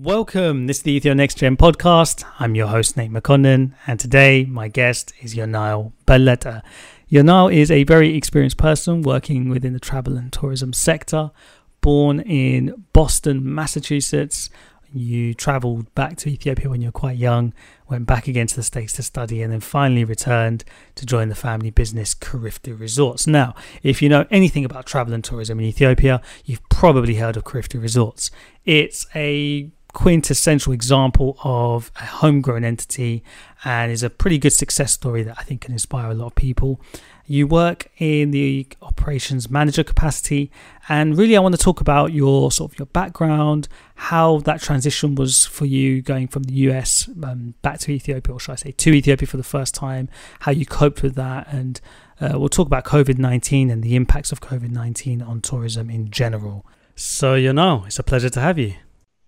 Welcome. This is the Ethio Next Gen podcast. I'm your host, Nate McCondon, and today my guest is Yonaiel Belete. Yonaiel is a very experienced person working within the travel and tourism sector. Born in Boston, Massachusetts, you traveled back to Ethiopia when you were quite young, went back again to the States to study, and then finally returned to join the family business Kuriftu Resorts. Now, if you know anything about travel and tourism in Ethiopia, you've probably heard of Kuriftu Resorts. It's a quintessential example of a homegrown entity and is a pretty good success story that I think can inspire a lot of people. You work in the operations manager capacity, and really, I want to talk about your sort of your background, how that transition was for you going from the US um, back to Ethiopia, or should I say to Ethiopia for the first time, how you coped with that, and uh, we'll talk about COVID 19 and the impacts of COVID 19 on tourism in general. So, you know, it's a pleasure to have you.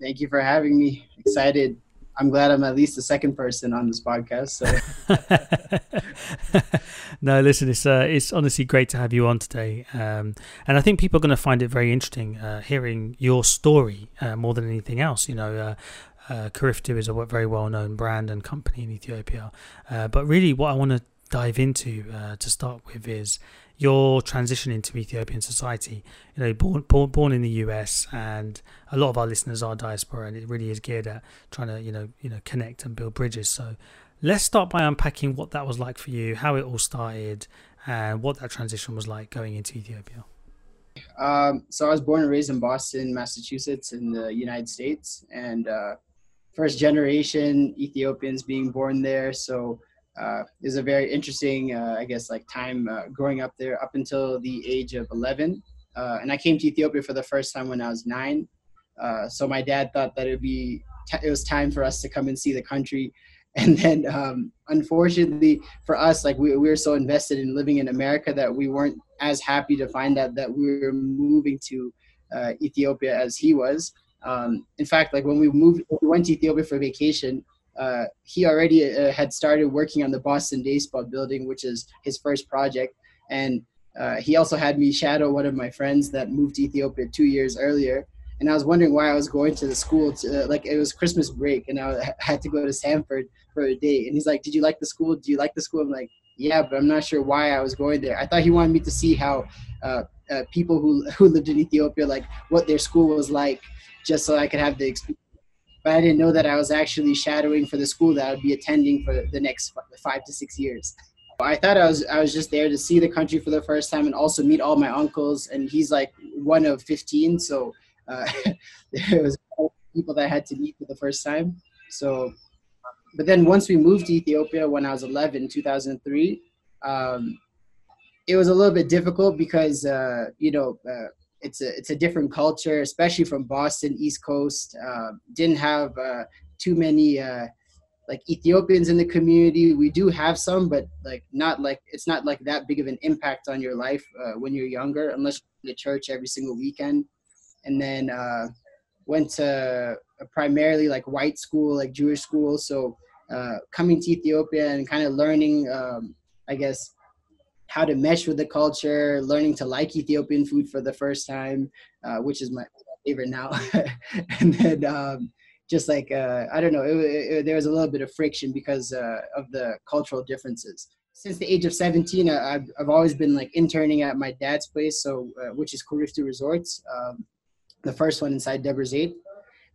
Thank you for having me. Excited. I'm glad I'm at least the second person on this podcast. So. no, listen, it's uh, it's honestly great to have you on today, um, and I think people are going to find it very interesting uh, hearing your story uh, more than anything else. You know, uh, uh, Kuriftu is a very well known brand and company in Ethiopia, uh, but really, what I want to dive into uh, to start with is your transition into Ethiopian society. You know, born, born born in the US, and a lot of our listeners are diaspora, and it really is geared at trying to you know you know connect and build bridges. So let's start by unpacking what that was like for you, how it all started, and what that transition was like going into Ethiopia. Um, so I was born and raised in Boston, Massachusetts, in the United States, and uh, first generation Ethiopians being born there. So uh, is a very interesting, uh, I guess, like time uh, growing up there up until the age of 11. Uh, and I came to Ethiopia for the first time when I was nine. Uh, so my dad thought that it would be t- it was time for us to come and see the country. And then, um, unfortunately for us, like we, we were so invested in living in America that we weren't as happy to find out that we were moving to uh, Ethiopia as he was. Um, in fact, like when we moved, we went to Ethiopia for vacation uh, he already uh, had started working on the Boston Day Spa building, which is his first project. And uh, he also had me shadow one of my friends that moved to Ethiopia two years earlier. And I was wondering why I was going to the school, to, uh, like it was Christmas break, and I had to go to Sanford for a day. And he's like, "Did you like the school? Do you like the school?" I'm like, "Yeah, but I'm not sure why I was going there." I thought he wanted me to see how uh, uh, people who who lived in Ethiopia, like what their school was like, just so I could have the but I didn't know that I was actually shadowing for the school that I would be attending for the next five to six years. I thought I was I was just there to see the country for the first time and also meet all my uncles. And he's like one of fifteen, so uh, there was people that I had to meet for the first time. So, but then once we moved to Ethiopia when I was 11, 2003, um, it was a little bit difficult because uh, you know uh, it's a it's a different culture, especially from Boston, East Coast. Uh, didn't have uh, too many uh, like Ethiopians in the community. We do have some, but like not like it's not like that big of an impact on your life uh, when you're younger, unless you go to church every single weekend. And then uh, went to primarily like white school, like Jewish school. So uh, coming to Ethiopia and kind of learning, um, I guess how to mesh with the culture, learning to like Ethiopian food for the first time, uh, which is my favorite now. and then um, just like, uh, I don't know, it, it, there was a little bit of friction because uh, of the cultural differences. Since the age of 17, I've, I've always been like interning at my dad's place, so uh, which is Kuriftu Resorts, um, the first one inside Debre Zeit.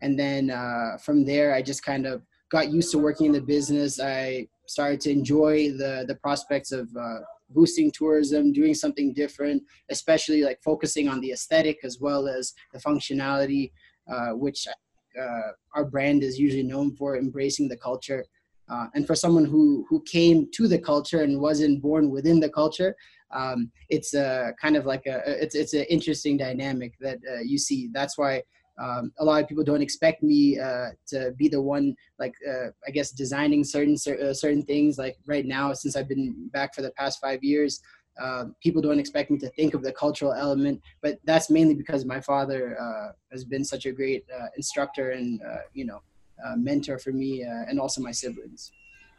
And then uh, from there, I just kind of got used to working in the business. I started to enjoy the the prospects of uh, boosting tourism, doing something different, especially like focusing on the aesthetic as well as the functionality, uh, which uh, our brand is usually known for, embracing the culture. Uh, and for someone who who came to the culture and wasn't born within the culture, um, it's a kind of like a it's it's an interesting dynamic that uh, you see. That's why um, a lot of people don't expect me uh, to be the one like uh, i guess designing certain uh, certain things. Like right now since i've been back for the past five years uh, people don't expect me to think of the cultural element but that's mainly because my father uh, has been such a great uh, instructor and you know mentor for me and also my siblings.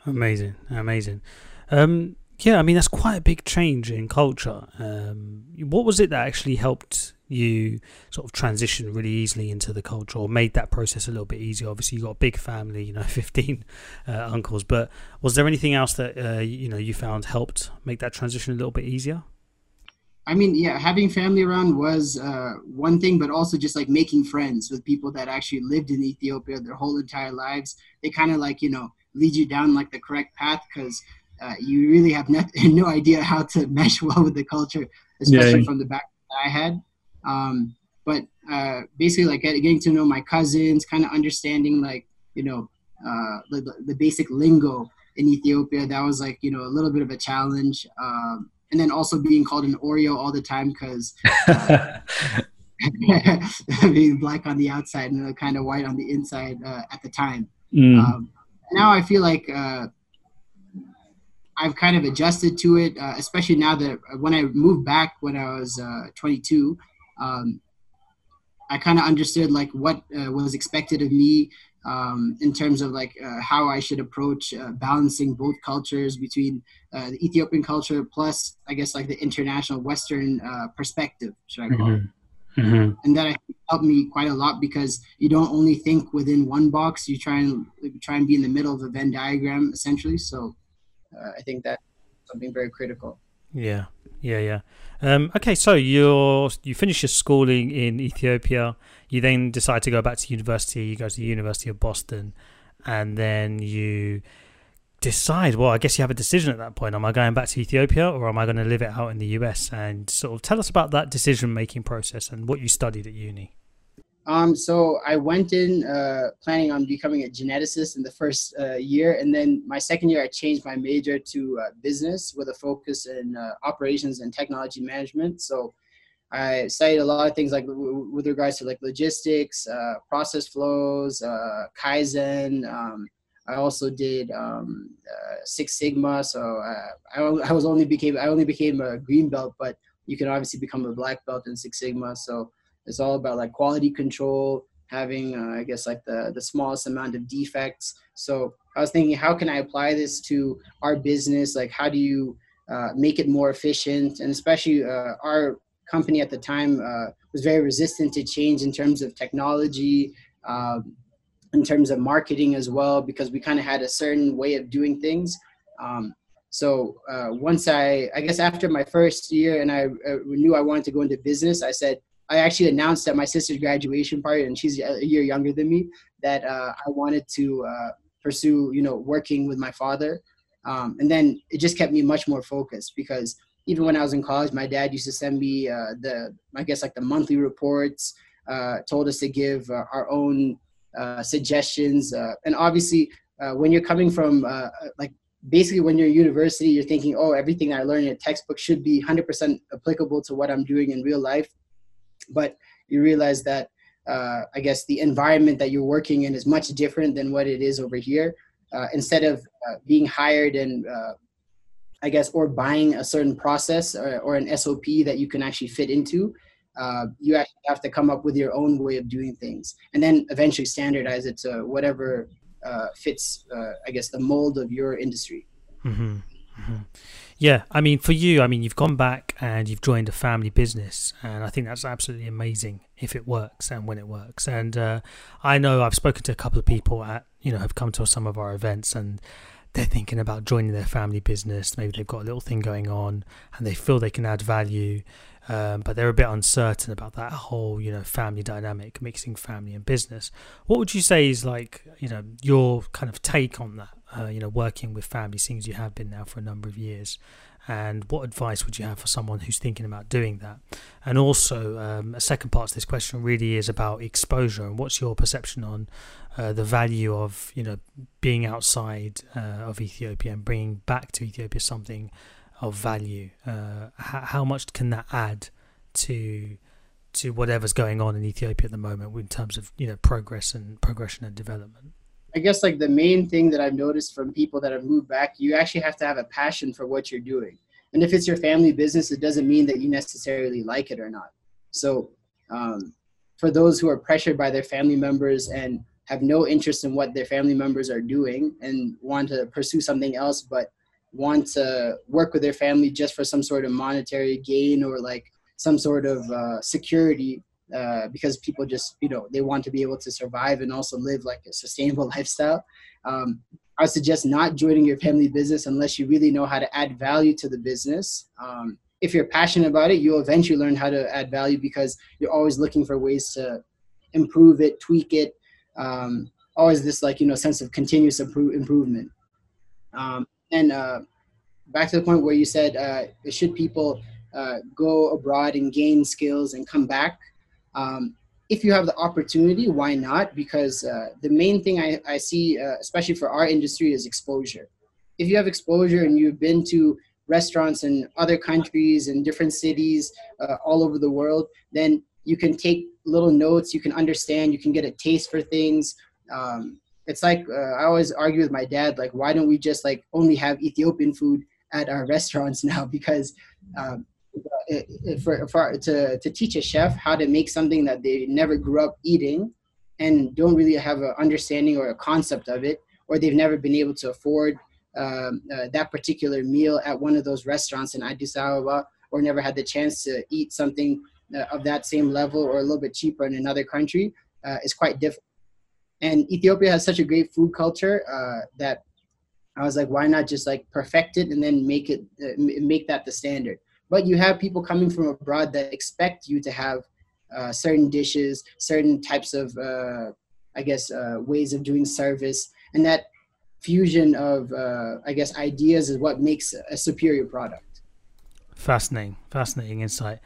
Amazing amazing. Um, Yeah, I mean that's quite a big change in culture. Um, what was it that actually helped you sort of transition really easily into the culture, or made that process a little bit easier? Obviously, you got a big family, you know, fifteen uh, uncles. But was there anything else that uh, you know you found helped make that transition a little bit easier? I mean, yeah, having family around was uh, one thing, but also just like making friends with people that actually lived in Ethiopia their whole entire lives. They kind of like you know lead you down like the correct path because uh, you really have no, no idea how to mesh well with the culture, especially yeah. from the back I had. Um, but uh, basically, like getting to know my cousins, kind of understanding like you know uh, the, the basic lingo in Ethiopia. That was like you know a little bit of a challenge. Um, and then also being called an Oreo all the time because uh, being black on the outside and kind of white on the inside uh, at the time. Mm. Um, now I feel like uh, I've kind of adjusted to it, uh, especially now that when I moved back when I was uh, 22, um, I kind of understood like what uh, was expected of me um, in terms of like uh, how I should approach uh, balancing both cultures between uh, the Ethiopian culture plus I guess like the international Western perspective, should I call mm-hmm. it? Mm-hmm. And that helped me quite a lot because you don't only think within one box; you try and try and be in the middle of a Venn diagram, essentially. So, uh, I think that's something very critical. Yeah, yeah, yeah. Um, okay, so you you finish your schooling in Ethiopia. You then decide to go back to university. You go to the University of Boston, and then you decide. Well, I guess you have a decision at that point. Am I going back to Ethiopia or am I going to live it out in the US? And sort of tell us about that decision making process and what you studied at uni. Um, so I went in uh, planning on becoming a geneticist in the first uh, year, and then my second year I changed my major to uh, business with a focus in uh, operations and technology management. So I studied a lot of things like w- with regards to like logistics, uh, process flows, uh, kaizen. Um, I also did um, Six Sigma. So I, I was only became I only became a green belt, but you can obviously become a black belt in Six Sigma. So it's all about like quality control, having uh, I guess like the the smallest amount of defects. So I was thinking, how can I apply this to our business? Like, how do you uh, make it more efficient? And especially uh, our company at the time uh, was very resistant to change in terms of technology, um, in terms of marketing as well, because we kind of had a certain way of doing things. Um, so uh, once I, I guess after my first year and I uh, knew I wanted to go into business, I said, I actually announced at my sister's graduation party, and she's a year younger than me, that uh, I wanted to uh, pursue, you know, working with my father. Um, and then it just kept me much more focused because even when I was in college, my dad used to send me uh, the, I guess, like the monthly reports, uh, told us to give uh, our own uh, suggestions. and obviously, when you're coming from like basically when you're in university, you're thinking, oh, everything I learned in a textbook should be 100% applicable to what I'm doing in real life but you realize that uh, I guess the environment that you're working in is much different than what it is over here. Uh, instead of uh, being hired and uh, I guess or buying a certain process or, or, an SOP that you can actually fit into, uh, you actually have to come up with your own way of doing things, and then eventually standardize it to whatever uh, fits, I guess, the mold of your industry. Mm-hmm. Mm-hmm. Yeah, I mean, for you, I mean, you've gone back and you've joined a family business, and I think that's absolutely amazing if it works and when it works. And uh, I know I've spoken to a couple of people at, you know, have come to some of our events, and they're thinking about joining their family business. Maybe they've got a little thing going on, and they feel they can add value, um, but they're a bit uncertain about that whole, you know, family dynamic, mixing family and business. What would you say is like, you know, your kind of take on that? Uh, you know, working with family, seeing as you have been now for a number of years? And what advice would you have for someone who's thinking about doing that? And also, um, a second part to this question really is about exposure and what's your perception on uh, the value of you know being outside uh, of Ethiopia and bringing back to Ethiopia something of value? Uh, how, how much can that add to to whatever's going on in Ethiopia at the moment in terms of you know progress and progression and development? I guess like the main thing that I've noticed from people that have moved back, you actually have to have a passion for what you're doing. And if it's your family business, it doesn't mean that you necessarily like it or not. So um, for those who are pressured by their family members and have no interest in what their family members are doing and want to pursue something else, but want to work with their family just for some sort of monetary gain or like some sort of uh, security uh, because people just you know they want to be able to survive and also live like a sustainable lifestyle. Um, i suggest not joining your family business unless you really know how to add value to the business. Um, if you're passionate about it you'll eventually learn how to add value because you're always looking for ways to improve it tweak it. Um, always this like you know sense of continuous improve, improvement. Um, and uh, back to the point where you said uh, should people uh, go abroad and gain skills and come back um, if you have the opportunity why not? Because uh, the main thing i, I see uh, especially for our industry is exposure. If you have exposure and you've been to restaurants in other countries and different cities uh, all over the world then you can take little notes you can understand you can get a taste for things. Um, it's like uh, I always argue with my dad, like, why don't we just like only have Ethiopian food at our restaurants now? Because um, for, for to to teach a chef how to make something that they never grew up eating, and don't really have an understanding or a concept of it, or they've never been able to afford um, uh, that particular meal at one of those restaurants in Addis Ababa, or never had the chance to eat something uh, of that same level or a little bit cheaper in another country, uh, is quite difficult and Ethiopia has such a great food culture uh, that I was like, why not just like perfect it and then make it uh, make that the standard? But you have people coming from abroad that expect you to have uh, certain dishes, certain types of, uh, I guess, uh, ways of doing service, and that fusion of, uh, I guess, ideas is what makes a superior product. Fascinating, fascinating insight.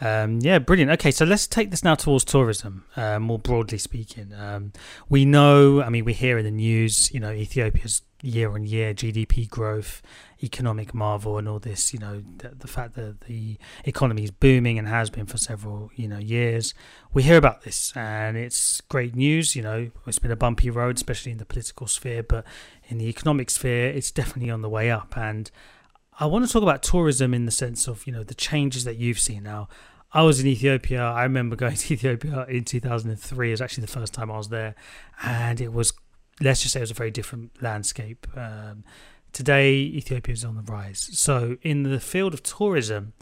Um, yeah, brilliant. Okay, so let's take this now towards tourism, uh, more broadly speaking. Um, we know, I mean, we hear in the news, you know, Ethiopia's year on year GDP growth, economic marvel, and all this, you know, the, the, fact that the economy is booming and has been for several, you know, years. We hear about this, and it's great news. You know, it's been a bumpy road, especially in the political sphere, but in the economic sphere, it's definitely on the way up. And I want to talk about tourism in the sense of you know the changes that you've seen now. I was in Ethiopia. I remember going to Ethiopia in 2003. It was actually the first time I was there, and it was let's just say it was a very different landscape. Um, today, Ethiopia is on the rise. So, in the field of tourism,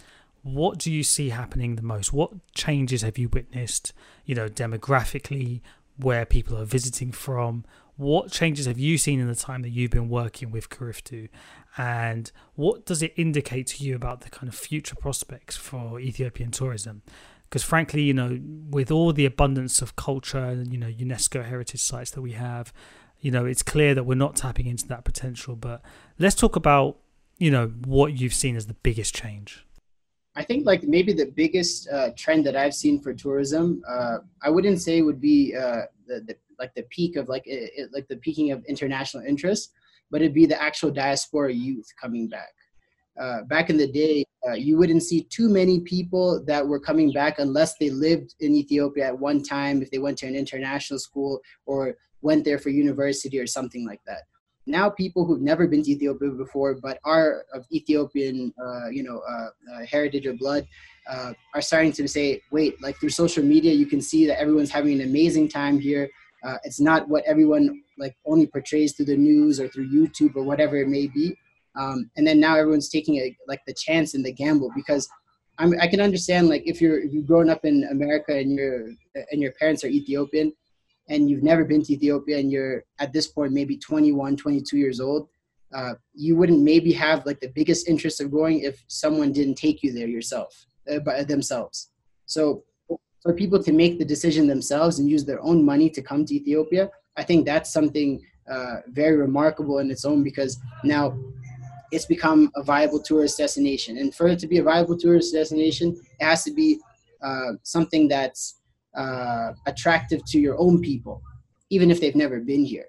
what do you see happening the most? What changes have you witnessed? You know, demographically, where people are visiting from. What changes have you seen in the time that you've been working with Kuriftu? and what does it indicate to you about the kind of future prospects for Ethiopian tourism? Because frankly, you know, with all the abundance of culture and you know UNESCO heritage sites that we have, you know, it's clear that we're not tapping into that potential. But let's talk about you know what you've seen as the biggest change. I think like maybe the biggest uh, trend that I've seen for tourism, uh, I wouldn't say would be uh, the, the like the peak of like it, it, like the peaking of international interest but it'd be the actual diaspora youth coming back. Uh, back in the day, uh, you wouldn't see too many people that were coming back unless they lived in Ethiopia at one time, if they went to an international school or went there for university or something like that. Now, people who've never been to Ethiopia before but are of Ethiopian, uh, you know, uh, uh, heritage or blood, uh, are starting to say, "Wait!" Like through social media, you can see that everyone's having an amazing time here. It's not what everyone like only portrays through the news or through YouTube or whatever it may be. Um, and then now everyone's taking a, like the chance and the gamble because I'm, I can understand like if you're if you've grown up in America and your and your parents are Ethiopian and you've never been to Ethiopia and you're at this point maybe 21 22 years old uh, you wouldn't maybe have like the biggest interest of going if someone didn't take you there yourself uh, by themselves so for people to make the decision themselves and use their own money to come to Ethiopia I think that's something uh, very remarkable in its own because now it's become a viable tourist destination. And for it to be a viable tourist destination, it has to be uh, something that's uh, attractive to your own people, even if they've never been here.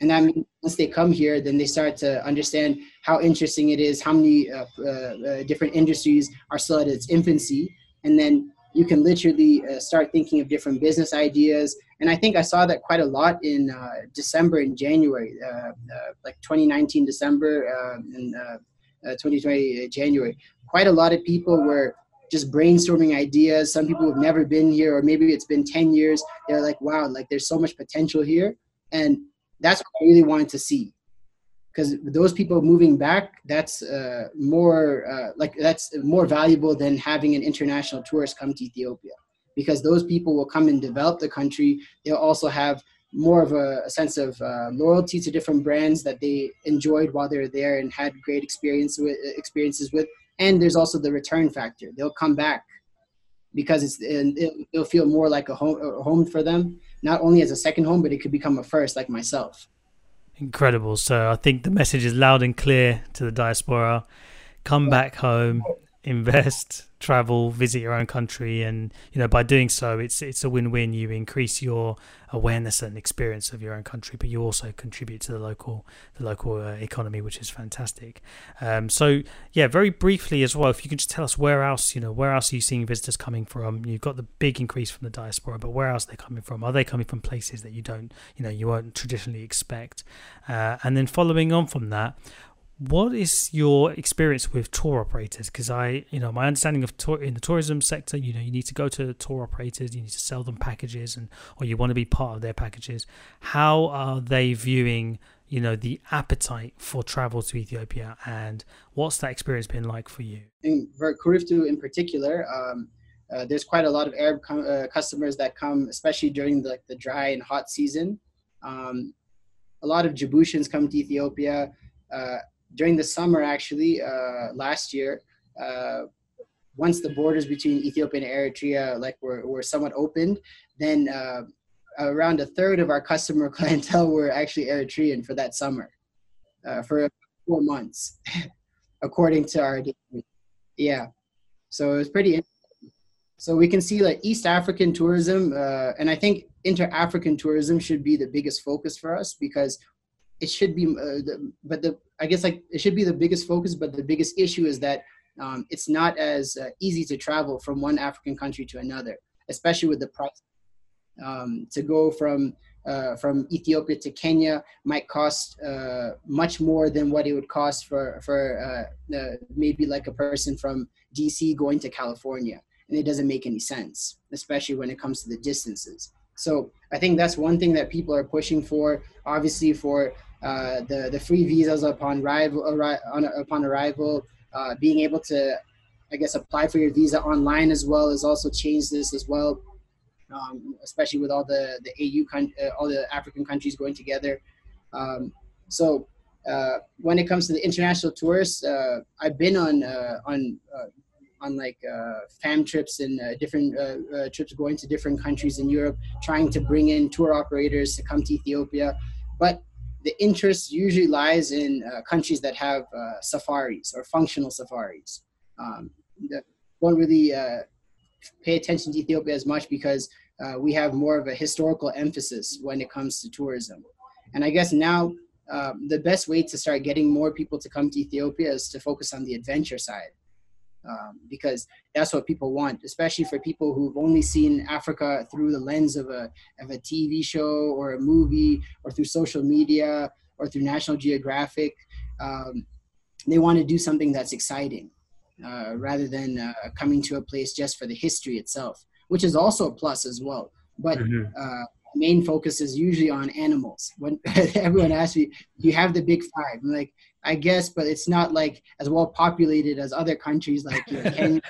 And I mean, once they come here, then they start to understand how interesting it is, how many uh, uh, uh, different industries are still at its infancy, and then you can literally uh, start thinking of different business ideas. And I think I saw that quite a lot in uh, December and January, uh, uh like 2019 December uh, and 2020 uh, January. Quite a lot of people were just brainstorming ideas. Some people have never been here, or maybe it's been 10 years. They're like, wow, like there's so much potential here. And that's what I really wanted to see. Because those people moving back that's uh, more uh, like that's more valuable than having an international tourist come to ethiopia. Because those people will come and develop the country. They'll also have more of a, a sense of uh, loyalty to different brands that they enjoyed while they were there and had great experience with, experiences with. And there's also the return factor. They'll come back because it's it, will feel more like a home, a home for them. Not only as a second home but it could become a first like myself Incredible. So I think the message is loud and clear to the diaspora. Come back home, invest, travel, visit your own country, and you know by doing so, it's it's a win-win. You increase your awareness and experience of your own country, but you also contribute to the local the local uh, economy, which is fantastic. Um, so yeah, very briefly as well, if you could just tell us where else you know where else are you seeing visitors coming from? You've got the big increase from the diaspora, but where else are they coming from? Are they coming from places that you don't you know you won't traditionally expect? Uh, and then following on from that what is your experience with tour operators? Because I, you know, my understanding of tour in the tourism sector, you know, you need to go to tour operators, you need to sell them packages, and or you want to be part of their packages. How are they viewing, you know, the appetite for travel to Ethiopia, and what's that experience been like for you? In for Kuriftu in particular, um, uh, there's quite a lot of Arab com- uh, customers that come, especially during the, like, the dry and hot season. Um, a lot of Djiboutians come to Ethiopia. Uh, during the summer, actually, uh, last year, uh, once the borders between Ethiopia and Eritrea like were, were somewhat opened, then uh, around a third of our customer clientele were actually Eritrean for that summer, uh, for four months, according to our data. Yeah, so it was pretty. So we can see like East African tourism, uh, and I think inter-African tourism should be the biggest focus for us because it should be uh, the, but the i guess like it should be the biggest focus but the biggest issue is that um, it's not as uh, easy to travel from one african country to another especially with the price um, to go from uh, from Ethiopia to Kenya might cost uh, much more than what it would cost for for uh, maybe like a person from DC going to California, and it doesn't make any sense, especially when it comes to the distances. So I think that's one thing that people are pushing for. Obviously, for uh, the the free visas upon arrival, arri- on, upon arrival, uh, being able to, I guess, apply for your visa online as well has also changed this as well, um, especially with all the the AU con- uh, all the African countries going together. Um, so uh, when it comes to the international tourists, uh, I've been on on on like uh, fam trips and uh, different uh, trips going to different countries in Europe, trying to bring in tour operators to come to Ethiopia. But the interest usually lies in uh, countries that have uh, safaris or functional safaris. Um, that don't really uh, pay attention to Ethiopia as much because uh, we have more of a historical emphasis when it comes to tourism. And I guess now um, the best way to start getting more people to come to Ethiopia is to focus on the adventure side um, because that's what people want, especially for people who've only seen Africa through the lens of a of a TV show or a movie or through social media or through National Geographic. Um, they want to do something that's exciting uh, rather than uh, coming to a place just for the history itself, which is also a plus as well. But mm-hmm. uh, main focus is usually on animals. When everyone asks me, "Do you have the big five? I'm like, I guess, but it's not like as well populated as other countries like you know, Kenya,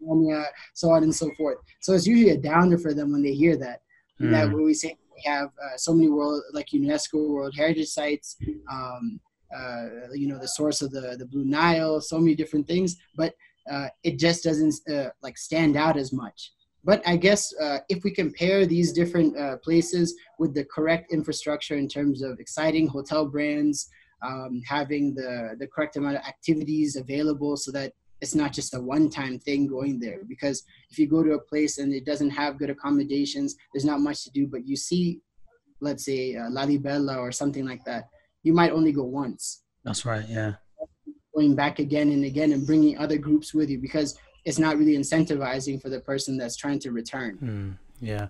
Kenya, so on and so forth. So it's usually a downer for them when they hear that. Mm. That when we say we have uh, so many world like UNESCO World Heritage sites, um, uh, you know, the source of the the Blue Nile, so many different things, but uh, it just doesn't uh, like stand out as much. But I guess uh, if we compare these different uh, places with the correct infrastructure in terms of exciting hotel brands, um, having the, the correct amount of activities available so that it's not just a one-time thing going there. Because if you go to a place and it doesn't have good accommodations there's not much to do but you see let's say uh, lalibela or something like that you might only go once. That's right yeah. Going back again and again and bringing other groups with you because it's not really incentivizing for the person that's trying to return. Mm. Yeah,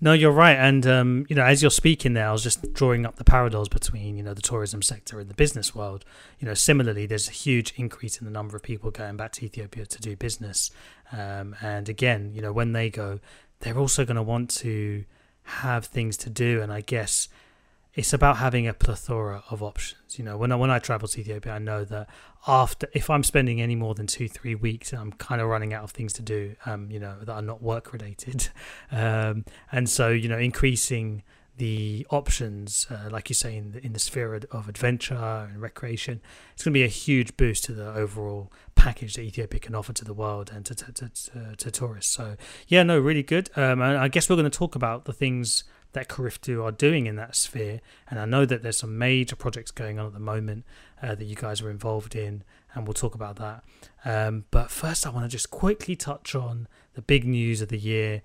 no, you're right. And um, you know, as you're speaking there, I was just drawing up the parallels between you know the tourism sector and the business world. You know, similarly, there's a huge increase in the number of people going back to Ethiopia to do business. Um, and again, you know, when they go, they're also going to want to have things to do. And I guess it's about having a plethora of options. You know, when I when I travel to Ethiopia, I know that after if I'm spending any more than two three weeks, I'm kind of running out of things to do. Um, you know, that are not work related, um, and so you know, increasing the options, uh, like you say, in the, in the sphere of adventure and recreation, it's going to be a huge boost to the overall package that Ethiopia can offer to the world and to to, to, to, to tourists. So yeah, no, really good. Um, and I guess we're going to talk about the things that Kuriftu are doing in that sphere. And I know that there's some major projects going on at the moment uh, that you guys are involved in, and we'll talk about that. Um, but first, I want to just quickly touch on the big news of the year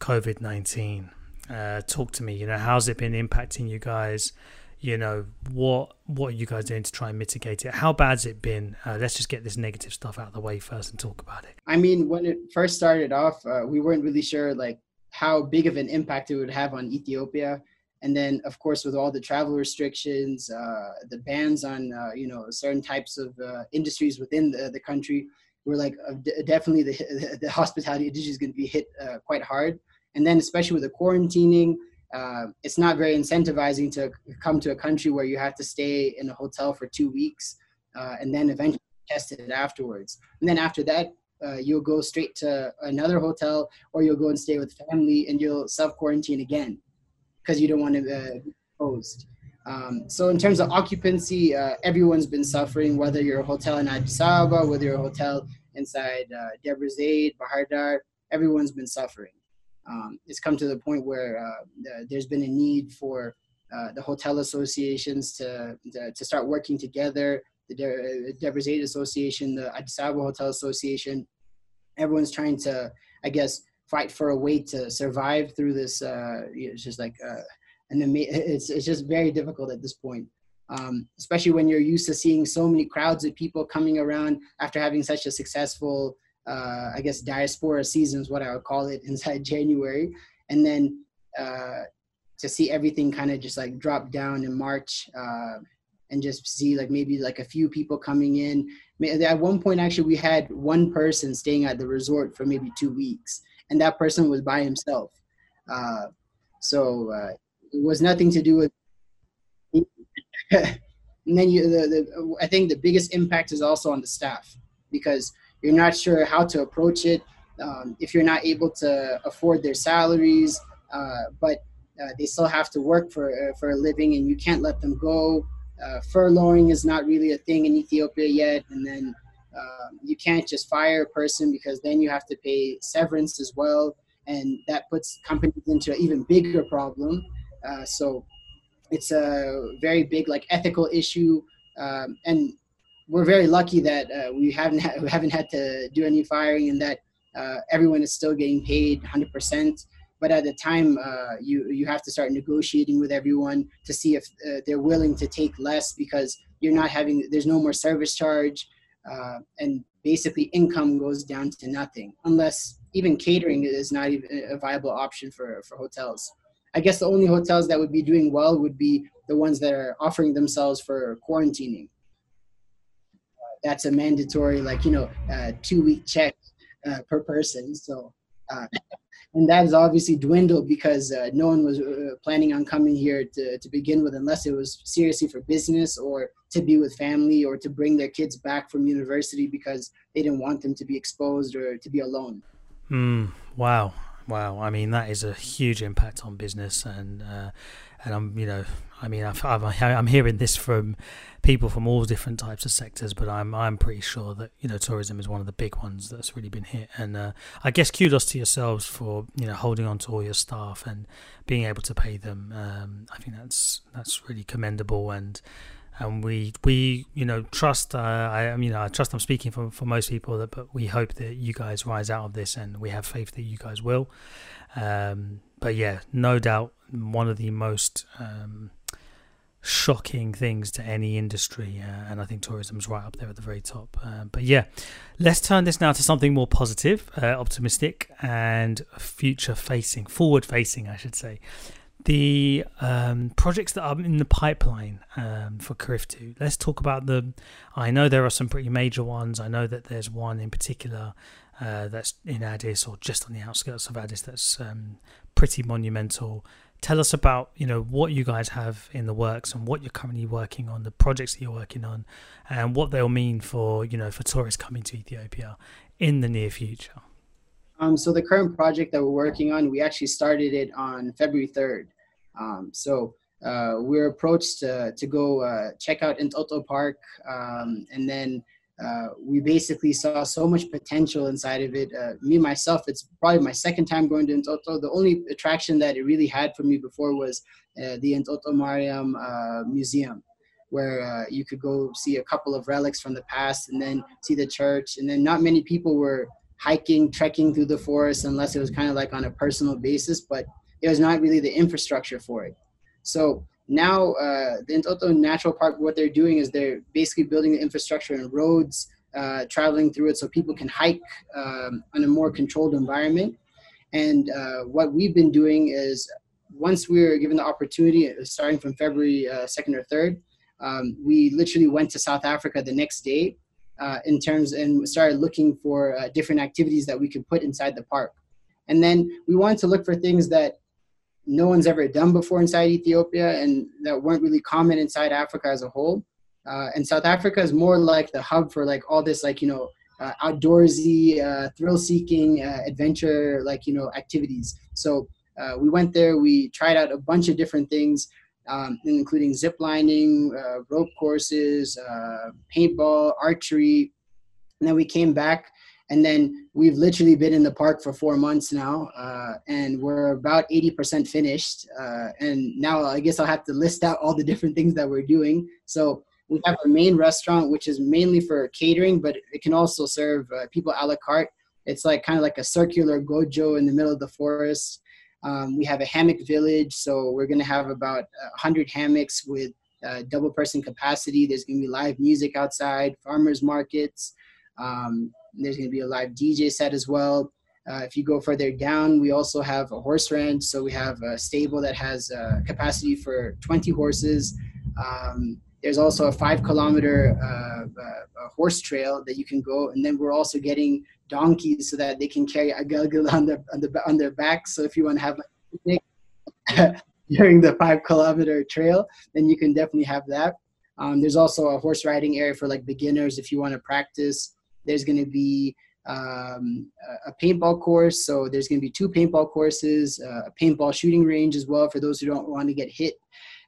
COVID 19. Uh, talk to me, you know, how's it been impacting you guys? You know, what what are you guys doing to try and mitigate it? How bad's it been? Uh, let's just get this negative stuff out of the way first and talk about it. I mean, when it first started off, uh, we weren't really sure like how big of an impact it would have on Ethiopia. And then, of course, with all the travel restrictions, uh, the bans on uh, you know certain types of uh, industries within the, the country, we're like uh, definitely the, the hospitality industry is going to be hit uh, quite hard. And then, especially with the quarantining, uh, it's not very incentivizing to come to a country where you have to stay in a hotel for two weeks and then eventually test it afterwards. And then after that, uh, you'll go straight to another hotel or you'll go and stay with family and you'll self quarantine again because you don't want to uh, be exposed. Um, so in terms of occupancy, uh, everyone's been suffering, whether you're a hotel in Addis Ababa, whether you're a hotel inside uh, Debre Zeit, Bahir Dar, everyone's been suffering. Um, it's come to the point where uh, there's been a need for uh, the hotel associations to, to, to start working together the De- Debre Zeit Association, the Addis Ababa Hotel Association. Everyone's trying to, I guess, fight for a way to survive through this. Uh, it's just like uh, an ama- it's it's just very difficult at this point. Um, especially when you're used to seeing so many crowds of people coming around after having such a successful, uh, I guess, diaspora season is what I would call it inside January, and then uh, to see everything kind of just like drop down in March. Uh, and just see like maybe like a few people coming in. At one point, actually, we had one person staying at the resort for maybe two weeks, and that person was by himself. Uh, so uh, it was nothing to do with. and then you, the, the, I think the biggest impact is also on the staff because you're not sure how to approach it. Um, if you're not able to afford their salaries, uh, but uh, they still have to work for uh, for a living, and you can't let them go uh, furloughing is not really a thing in Ethiopia yet, and then uh, you can't just fire a person because then you have to pay severance as well, and that puts companies into an even bigger problem. Uh, so it's a very big like ethical issue, um, and we're very lucky that uh, we haven't ha- we haven't had to do any firing, and that uh, everyone is still getting paid 100 percent but at the time uh, you you have to start negotiating with everyone to see if uh, they're willing to take less because you're not having there's no more service charge uh, and basically income goes down to nothing unless even catering is not even a viable option for for hotels. I guess the only hotels that would be doing well would be the ones that are offering themselves for quarantining. That's a mandatory like you know uh, two week check uh, per person so uh, and that has obviously dwindled because uh, no one was uh, planning on coming here to, to begin with unless it was seriously for business or to be with family or to bring their kids back from university because they didn't want them to be exposed or to be alone. Mm, wow. Wow. I mean that is a huge impact on business and uh, and i'm you know I mean, I've, I'm hearing this from people from all different types of sectors, but I'm I'm pretty sure that you know tourism is one of the big ones that's really been hit. And uh, I guess kudos to yourselves for you know holding on to all your staff and being able to pay them. Um, I think that's that's really commendable and. And we, we, you know, trust. Uh, I, you know, I trust. I'm speaking for, for most people, that, but we hope that you guys rise out of this, and we have faith that you guys will. Um, but yeah, no doubt, one of the most um, shocking things to any industry, uh, and I think tourism's right up there at the very top. Uh, but yeah, let's turn this now to something more positive, uh, optimistic, and future facing, forward facing, I should say. The um, projects that are in the pipeline um, for Kuriftu. Let's talk about them. I know there are some pretty major ones. I know that there's one in particular uh, that's in Addis or just on the outskirts of Addis that's um, pretty monumental. Tell us about you know what you guys have in the works and what you're currently working on, the projects that you're working on, and what they'll mean for you know for tourists coming to Ethiopia in the near future. Um, so the current project that we're working on, we actually started it on February 3rd. Um, so uh, we are approached to, to go uh, check out Entoto Park, um, and then uh, we basically saw so much potential inside of it. Uh, me myself, it's probably my second time going to Entoto. The only attraction that it really had for me before was uh, the Entoto Mariam uh, Museum, where you could go see a couple of relics from the past, and then see the church. And then not many people were hiking, trekking through the forest unless it was kind of like on a personal basis, but it was not really the infrastructure for it. So now uh, the Entoto Natural Park, what they're doing is they're basically building the infrastructure and roads, uh, traveling through it so people can hike um, in a more controlled environment. And uh, what we've been doing is once we were given the opportunity, uh, starting from February 2nd uh, or 3rd, um, we literally went to South Africa the next day uh, in terms and started looking for different activities that we could put inside the park. And then we wanted to look for things that no one's ever done before inside Ethiopia and that weren't really common inside Africa as a whole. Uh, and South Africa is more like the hub for like all this like you know uh, outdoorsy, uh, thrill-seeking, uh, adventure like you know activities. So we went there. We tried out a bunch of different things um, including zip lining, uh, rope courses, uh, paintball, archery. And then we came back, and then we've literally been in the park for four months now, uh, and we're about 80% finished. Uh, and now I guess I'll have to list out all the different things that we're doing. So we have a main restaurant, which is mainly for catering, but it can also serve uh, people a la carte. It's like kind of like a circular gojo in the middle of the forest. Um, we have a hammock village, so we're going to have about 100 hammocks with uh, double person capacity. There's going to be live music outside, farmers markets. Um, there's going to be a live DJ set as well. Uh, if you go further down, we also have a horse ranch. So we have a stable that has uh, capacity for 20 horses. Um, there's also a five kilometer uh, uh horse trail that you can go. And then we're also getting donkeys so that they can carry a galgal on their on, the, on their back. So if you want to have like during the five kilometer trail, then you can definitely have that. Um, there's also a horse riding area for like beginners if you want to practice. There's going to be um, a paintball course. So there's going to be two paintball courses, uh, a paintball shooting range as well for those who don't want to get hit,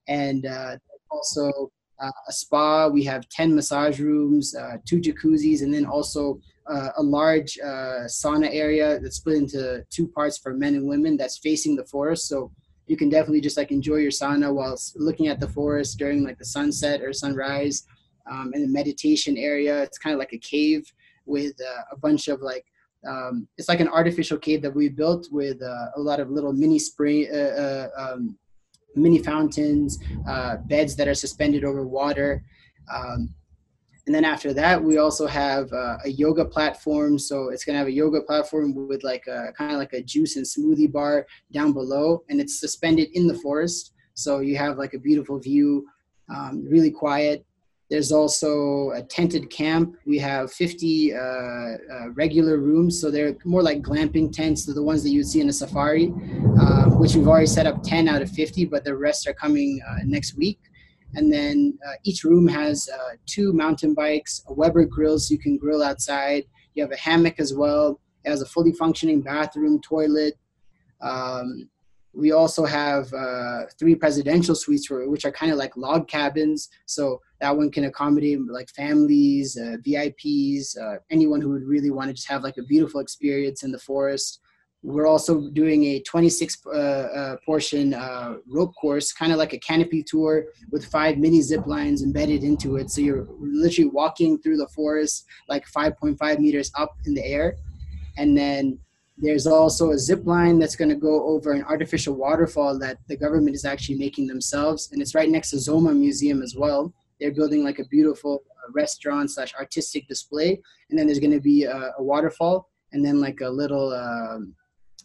and uh, also uh, a spa. We have 10 massage rooms, uh, two jacuzzis, and then also uh, a large uh, sauna area that's split into two parts for men and women that's facing the forest. So you can definitely just like enjoy your sauna while looking at the forest during like the sunset or sunrise. Um, and the meditation area, it's kind of like a cave with uh, a bunch of like um, it's like an artificial cave that we built with uh, a lot of little mini spring, uh, uh, um, mini fountains, beds that are suspended over water. Um, and then after that, we also have uh, a yoga platform. So it's gonna have a yoga platform with like a kind of like a juice and smoothie bar down below, and it's suspended in the forest. So you have like a beautiful view, um, really quiet. There's also a tented camp. We have 50 uh, uh, regular rooms, so they're more like glamping tents. They're the ones that you'd see in a safari, uh, which we've already set up 10 out of 50, but the rest are coming uh, next week. And then uh, each room has uh, two mountain bikes, a Weber grill so you can grill outside. You have a hammock as well. It has a fully functioning bathroom, toilet. Um, we also have uh, three presidential suites, which are kind of like log cabins. So that one can accommodate like families, uh, VIPs, uh, anyone who would really want to just have like a beautiful experience in the forest. We're also doing a 26 uh, uh, portion uh, rope course, kind of like a canopy tour with five mini zip lines embedded into it. So you're literally walking through the forest like 5.5 meters up in the air. And then there's also a zip line that's going to go over an artificial waterfall that the government is actually making themselves. And it's right next to Zoma Museum as well. They're building like a beautiful uh, restaurant slash artistic display. And then there's going to be a, a, waterfall and then like a little um,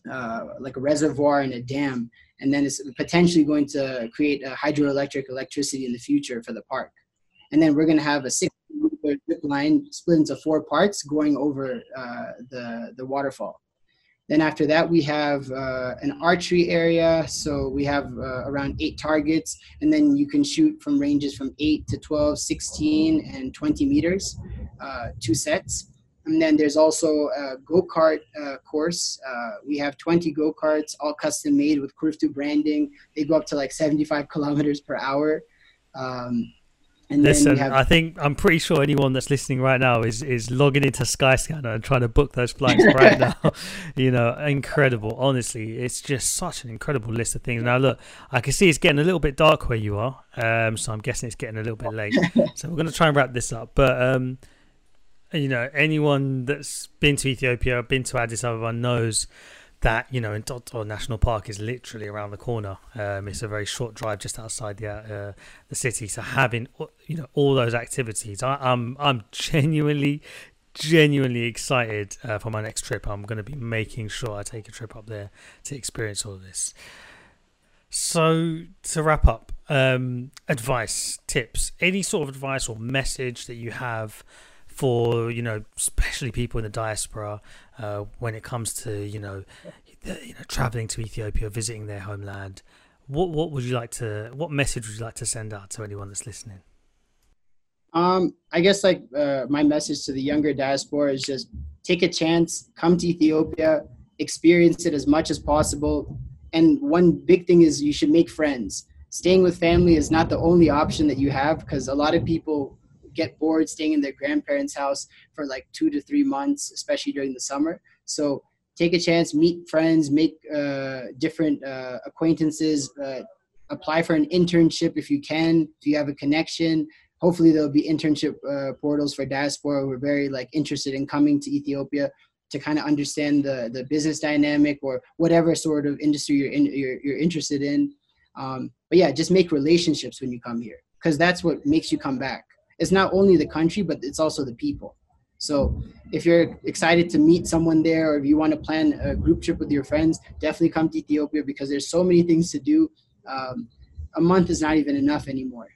uh, like a reservoir and a dam, and then it's potentially going to create hydroelectric electricity in the future for the park. And then we're going to have a six zip line split into four parts going over uh, the the waterfall. Then after that, we have uh, an archery area. So we have uh, around eight targets, and then you can shoot from ranges from 8 to 12, 16, and 20 meters, uh, two sets. And then there's also a go kart uh, course. Uh, we have 20 go karts, all custom made with Kuriftu branding. They go up to like 75 kilometers per hour. Um, and Listen, have... I think I'm pretty sure anyone that's listening right now is is logging into Skyscanner and trying to book those flights right now. You know, incredible. Honestly, it's just such an incredible list of things. Now, look, I can see it's getting a little bit dark where you are, um, so I'm guessing it's getting a little bit late. so we're going to try and wrap this up. But um, you know, anyone that's been to Ethiopia, been to Addis Ababa, knows that you know Entoto National Park is literally around the corner. Um, it's a very short drive just outside the uh, the city. So having you know all those activities, I, am I'm, I'm genuinely genuinely excited uh, for my next trip. I'm going to be making sure I take a trip up there to experience all this. So to wrap up, um, advice, tips, any sort of advice or message that you have for you know especially people in the diaspora uh, when it comes to you know you know traveling to Ethiopia visiting their homeland what what would you like to what message would you like to send out to anyone that's listening? Um I guess like uh, my message to the younger diaspora is just take a chance come to Ethiopia experience it as much as possible. And one big thing is you should make friends. Staying with family is not the only option that you have because a lot of people get bored staying in their grandparents' house for like two to three months, especially during the summer. So take a chance, meet friends, make uh, different uh, acquaintances, uh, apply for an internship if you can, if you have a connection. Hopefully there'll be internship uh, portals for diaspora. We're very like interested in coming to Ethiopia to kind of understand the, the business dynamic or whatever sort of industry you're, in, you're, you're interested in. Um, but yeah, just make relationships when you come here because that's what makes you come back it's not only the country, but it's also the people. So if you're excited to meet someone there, or if you want to plan a group trip with your friends, definitely come to Ethiopia because there's so many things to do. Um, a month is not even enough anymore.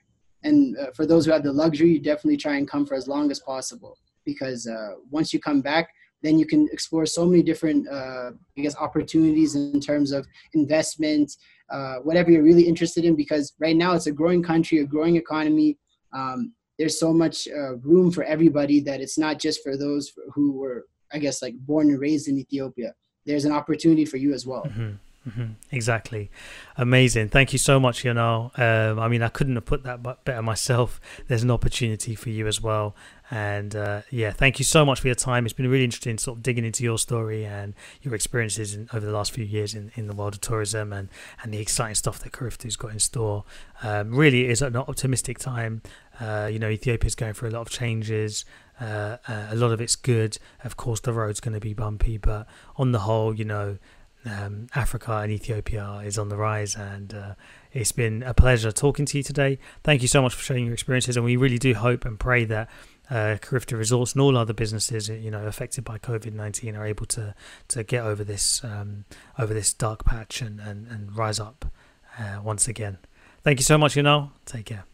And uh, for those who have the luxury, you definitely try and come for as long as possible because uh, once you come back, then you can explore so many different, uh, I guess, opportunities in terms of investment, uh, whatever you're really interested in. Because right now it's a growing country, a growing economy. Um, there's so much uh, room for everybody that it's not just for those who were i guess like born and raised in ethiopia there's an opportunity for you as well mm-hmm. Mm-hmm. Exactly, amazing. Thank you so much, Yonaiel. Um, I mean, I couldn't have put that better myself. There's an opportunity for you as well, and uh, yeah, thank you so much for your time. It's been really interesting, sort of digging into your story and your experiences in, over the last few years in, in the world of tourism and and the exciting stuff that Kuriftu's got in store. Um, really, is an optimistic time. Uh, you know, Ethiopia's going through a lot of changes. Uh, uh, a lot of it's good. Of course, the road's going to be bumpy, but on the whole, you know, um, Africa and Ethiopia is on the rise, and uh, it's been a pleasure talking to you today. Thank you so much for sharing your experiences, and we really do hope and pray that uh, Kuriftu Resorts and all other businesses, you know, affected by COVID nineteen, are able to to get over this um, over this dark patch and and, and rise up uh, once again. Thank you so much, know. Take care.